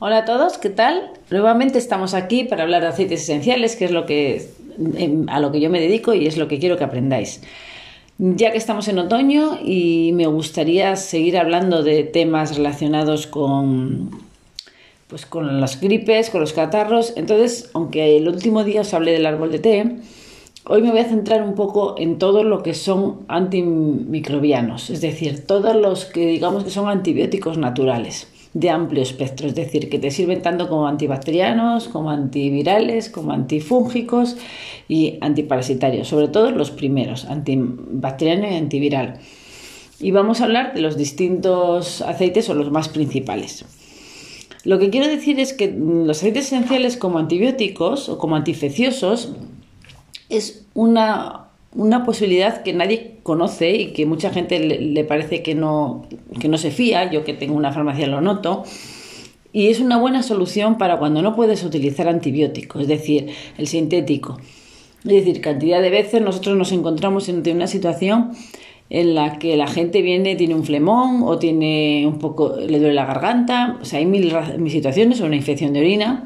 Hola a todos, ¿qué tal? Nuevamente estamos aquí para hablar de aceites esenciales, que es lo que em, a lo que yo me dedico y es lo que quiero que aprendáis. Ya que estamos en otoño y me gustaría seguir hablando de temas relacionados con pues con las gripes, con los catarros, entonces, aunque el último día os hablé del árbol de té, Hoy me voy a centrar un poco en todo lo que son antimicrobianos, es decir, todos los que digamos que son antibióticos naturales de amplio espectro, es decir, que te sirven tanto como antibacterianos, como antivirales, como antifúngicos y antiparasitarios, sobre todo los primeros, antibacteriano y antiviral. Y vamos a hablar de los distintos aceites o los más principales. Lo que quiero decir es que los aceites esenciales como antibióticos o como antifecciosos es una, posibilidad que nadie conoce y que mucha gente le, parece que no, que no se fía, yo que tengo una farmacia lo noto, y es una buena solución para cuando no puedes utilizar antibióticos, es decir, el sintético. Es decir, cantidad de veces nosotros nos encontramos en una situación en la que la gente viene, tiene un flemón o tiene un poco, le duele la garganta, o sea, hay mil, mil situaciones o una infección de orina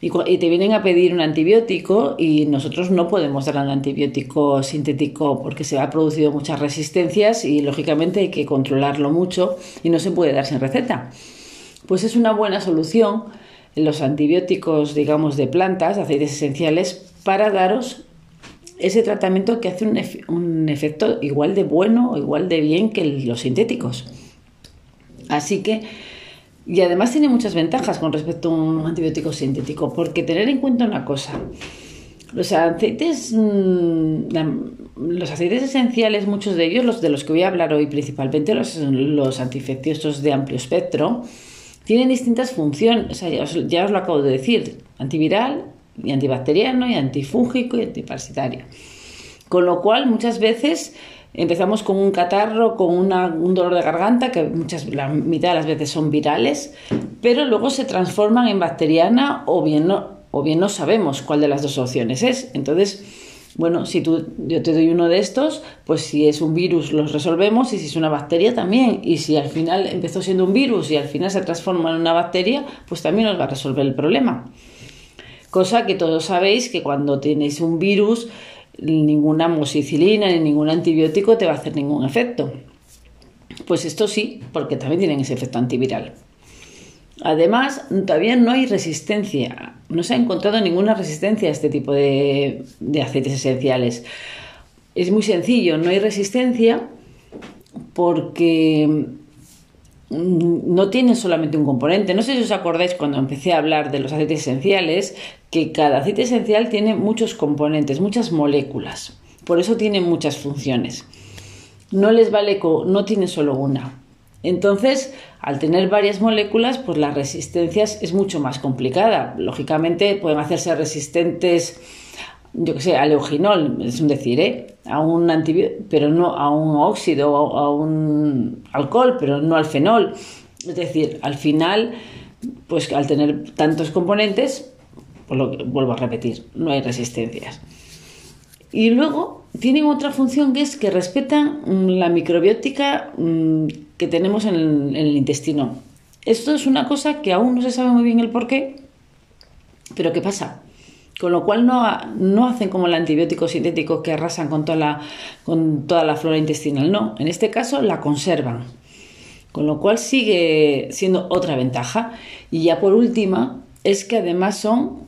y, te vienen a pedir un antibiótico y nosotros no podemos dar un antibiótico sintético porque se ha producido muchas resistencias y lógicamente hay que controlarlo mucho y no se puede dar sin receta. Pues es una buena solución los antibióticos, digamos, de plantas, aceites esenciales, para daros ese tratamiento que hace un, un efecto igual de bueno o igual de bien que los sintéticos. Así que y además tiene muchas ventajas con respecto a un antibiótico sintético, porque tener en cuenta una cosa, los aceites, mm, los aceites esenciales, muchos de ellos, los de los que voy a hablar hoy principalmente, los, los antiinfecciosos de amplio espectro, tienen distintas funciones, ya, os, ya os lo acabo de decir, antiviral y antibacteriano y antifúngico y antiparasitario. Con lo cual, muchas veces Empezamos con un catarro, con un dolor de garganta, que muchas, la mitad de las veces son virales, pero luego se transforman en bacteriana o bien no, o bien no sabemos cuál de las dos opciones es. Entonces, bueno, si tú, yo te doy uno de estos, pues si es un virus los resolvemos y si es una bacteria también. Y si al final empezó siendo un virus y al final se transforma en una bacteria, pues también nos va a resolver el problema. Cosa que todos sabéis que cuando tenéis un virus ninguna amoxicilina ni ningún antibiótico te va a hacer ningún efecto. Pues esto sí, porque también tienen ese efecto antiviral. Además, todavía no hay resistencia, no se ha encontrado ninguna resistencia a este tipo de, de aceites esenciales. Es muy sencillo, no hay resistencia porque no tienen solamente un componente. No sé si os acordáis cuando empecé a hablar de los aceites esenciales, que cada aceite esencial tiene muchos componentes, muchas moléculas. Por eso tiene muchas funciones. No les vale, no tiene solo una. Entonces, al tener varias moléculas, pues las resistencias es mucho más complicada. Lógicamente, pueden hacerse resistentes yo que sé, al euginol, es un decir, ¿eh? a un antibiótico, pero no a un óxido, a un alcohol, pero no al fenol. Es decir, al final, pues al tener tantos componentes, pues lo vuelvo a repetir, no hay resistencias. Y luego tienen otra función que es que respetan la microbiótica mm, que tenemos en el, en el intestino. Esto es una cosa que aún no se sabe muy bien el por qué, pero ¿qué pasa? Con lo cual no, no, hacen como el antibiótico sintético que arrasan con toda, la, con toda la flora intestinal, no, en este caso la conservan. Con lo cual sigue siendo otra ventaja. Y ya por última, es que además son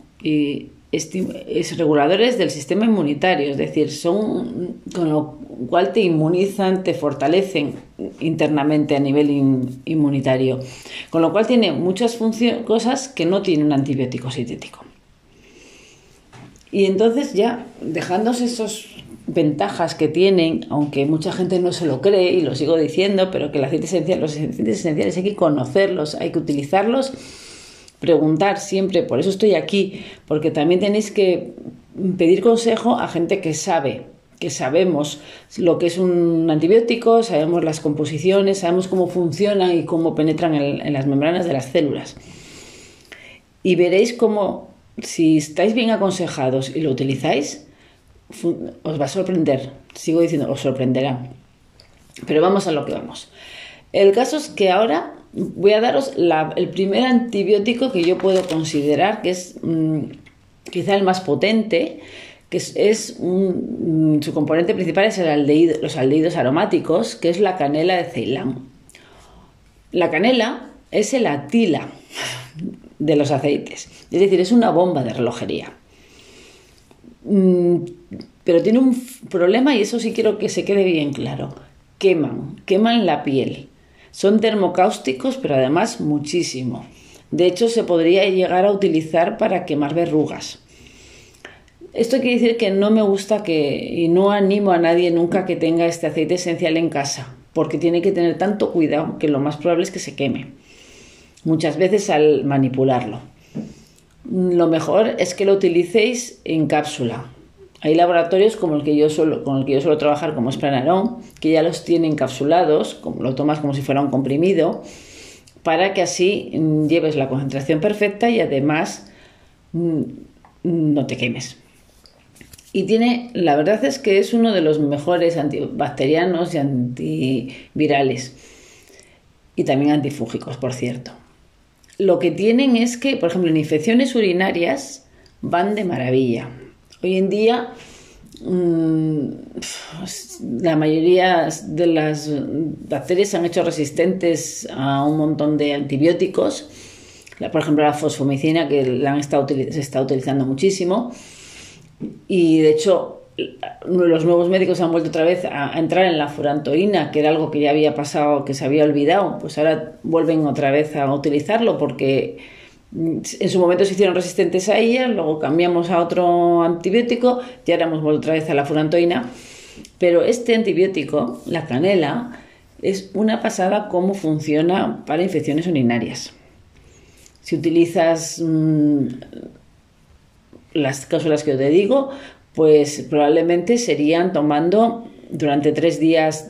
es reguladores del sistema inmunitario, es decir, son con lo cual te inmunizan, te fortalecen internamente a nivel inmunitario. Con lo cual tiene muchas cosas que no tiene un antibiótico sintético. Y entonces ya, dejándose esas ventajas que tienen, aunque mucha gente no se lo cree, y lo sigo diciendo, pero que el aceite esencial, los aceites esenciales hay que conocerlos, hay que utilizarlos, preguntar siempre, por eso estoy aquí, porque también tenéis que pedir consejo a gente que sabe, que sabemos lo que es un antibiótico, sabemos las composiciones, sabemos cómo funcionan y cómo penetran en las membranas de las células. Y veréis cómo si estáis bien aconsejados y lo utilizáis, os va a sorprender. Sigo diciendo, os sorprenderá. Pero vamos a lo que vamos. El caso es que ahora voy a daros el primer antibiótico que yo puedo considerar que es mm, quizá el más potente, que es, mm, su componente principal es los aldehídos aromáticos, que es la canela de Ceilán. La canela es el atila de los aceites, es decir, es una bomba de relojería. Mm, pero tiene un problema y eso sí quiero que se quede bien claro. Queman, queman la piel. Son termocáusticos, pero además muchísimo. De hecho, se podría llegar a utilizar para quemar verrugas. Esto quiere decir que no me gusta que, y no animo a nadie nunca que tenga este aceite esencial en casa, porque tiene que tener tanto cuidado que lo más probable es que se queme, muchas veces al manipularlo. Lo mejor es que lo utilicéis en cápsula. Hay laboratorios como el que yo suelo, con el que yo suelo trabajar, como es Planarón, que ya los tienen encapsulados, como lo tomas como si fuera un comprimido, para que así mm, lleves la concentración perfecta y además mm, no te quemes. Y tiene, la verdad es que es uno de los mejores antibacterianos y antivirales. Y también antifúngicos, por cierto. Lo que tienen es que, por ejemplo, en infecciones urinarias van de maravilla. Hoy en día mm, la mayoría de las bacterias se han hecho resistentes a un montón de antibióticos. Por ejemplo, la fosfomicina, que la han estado, se está utilizando muchísimo y de hecho, los nuevos médicos han vuelto otra vez a, entrar en la furantoína, que era algo que ya había pasado, que se había olvidado. Pues ahora vuelven otra vez a utilizarlo porque mm, en su momento se hicieron resistentes a ella, luego cambiamos a otro antibiótico y ahora hemos vuelto otra vez a la furantoína. Pero este antibiótico, la canela, es una pasada cómo funciona para infecciones urinarias. Si utilizas mm, las cápsulas que yo te digo, pues probablemente serían tomando durante tres días,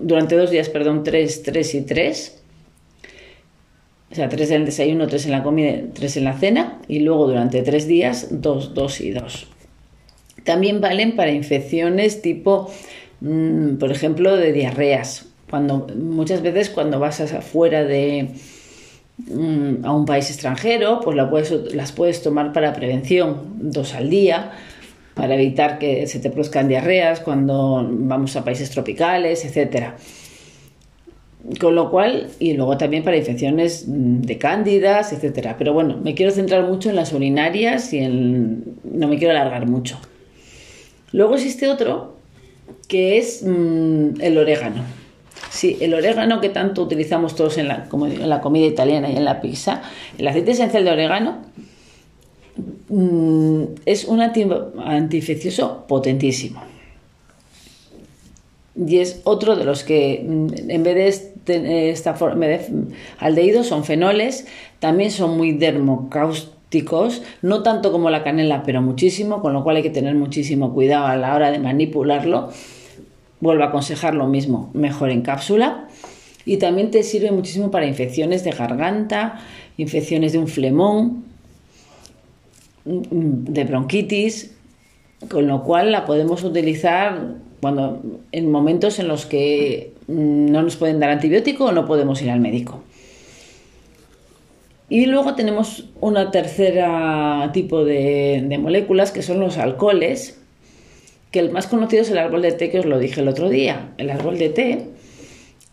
durante dos días, perdón, tres, tres y tres. O sea, tres en el desayuno, tres en la comida, tres en la cena y luego durante tres días, dos, dos y dos. También valen para infecciones tipo, mm, por ejemplo, de diarreas. Cuando, muchas veces cuando vas afuera de, Mm, a un país extranjero, pues las puedes tomar para prevención, dos al día, para evitar que se te produzcan diarreas cuando vamos a países tropicales, etc. Con lo cual, y luego también para infecciones de cándidas, etc. Pero bueno, me quiero centrar mucho en las urinarias y en... no me quiero alargar mucho. Luego existe otro que es mm, el orégano. Sí, el orégano que tanto utilizamos todos en la comida italiana y en la pizza, el aceite esencial de orégano mm, es un antiinfeccioso potentísimo. Y es otro de los que, mm, en vez de esta forma de aldehídos, son fenoles, también son muy dermocáusticos, no tanto como la canela, pero muchísimo, con lo cual hay que tener muchísimo cuidado a la hora de manipularlo Vuelvo a aconsejar lo mismo, mejor en cápsula. Y también te sirve muchísimo para infecciones de garganta, infecciones de un flemón, de bronquitis, con lo cual la podemos utilizar cuando en momentos en los que no nos pueden dar antibiótico o no podemos ir al médico. Y luego tenemos una tercera tipo de, de moléculas que son los alcoholes, que el más conocido es el árbol de té, que os lo dije el otro día. El árbol de té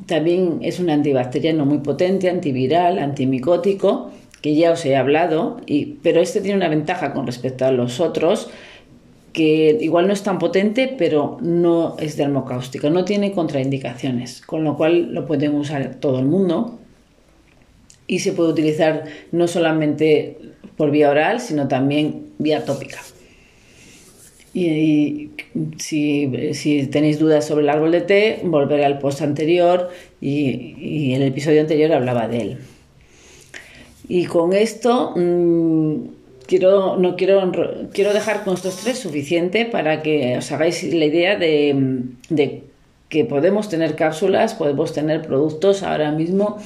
también es un antibacteriano muy potente, antiviral, antimicótico, que ya os he hablado, y, pero este tiene una ventaja con respecto a los otros, que igual no es tan potente, pero no es dermocáustico, no tiene contraindicaciones, con lo cual lo pueden usar todo el mundo y se puede utilizar no solamente por vía oral, sino también vía tópica. Y, si, tenéis dudas sobre el árbol de té, volveré al post anterior y, en el episodio anterior hablaba de él. Y con esto mm, quiero, no quiero, quiero dejar con estos tres suficiente para que os hagáis la idea de, de que podemos tener cápsulas, podemos tener productos ahora mismo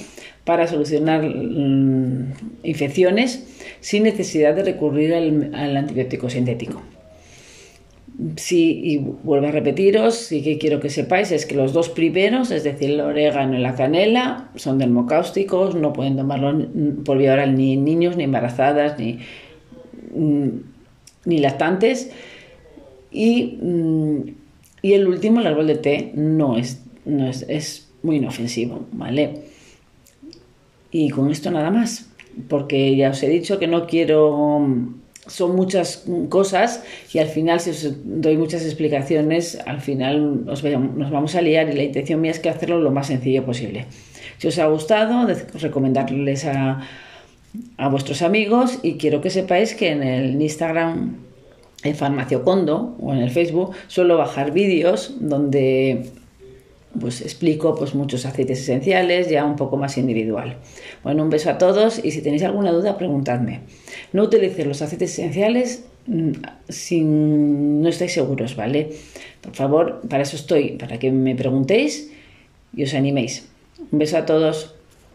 para solucionar mm, infecciones sin necesidad de recurrir al antibiótico sintético. Sí, y vuelvo a repetiros, sí que quiero que sepáis, es que los dos primeros, es decir, el orégano y la canela, son dermocáusticos, no pueden tomarlo por vía oral ni niños, ni embarazadas, ni, ni lactantes. Y, y, el último, el árbol de té, no es, no es, es muy inofensivo, ¿vale? Y con esto nada más, porque ya os he dicho que no quiero son muchas cosas y al final, si os doy muchas explicaciones, al final nos vamos a liar y la intención mía es que hacerlo lo más sencillo posible. Si os ha gustado, recomendarles a, a vuestros amigos y quiero que sepáis que en el Instagram, en Farmaciocondo o en el Facebook, suelo bajar vídeos donde pues explico pues muchos aceites esenciales ya un poco más individual. Bueno, un beso a todos y si tenéis alguna duda preguntadme. No utilicéis los aceites esenciales mm, si no estáis seguros, ¿vale? Por favor, para eso estoy, para que me preguntéis y os animéis. Un beso a todos.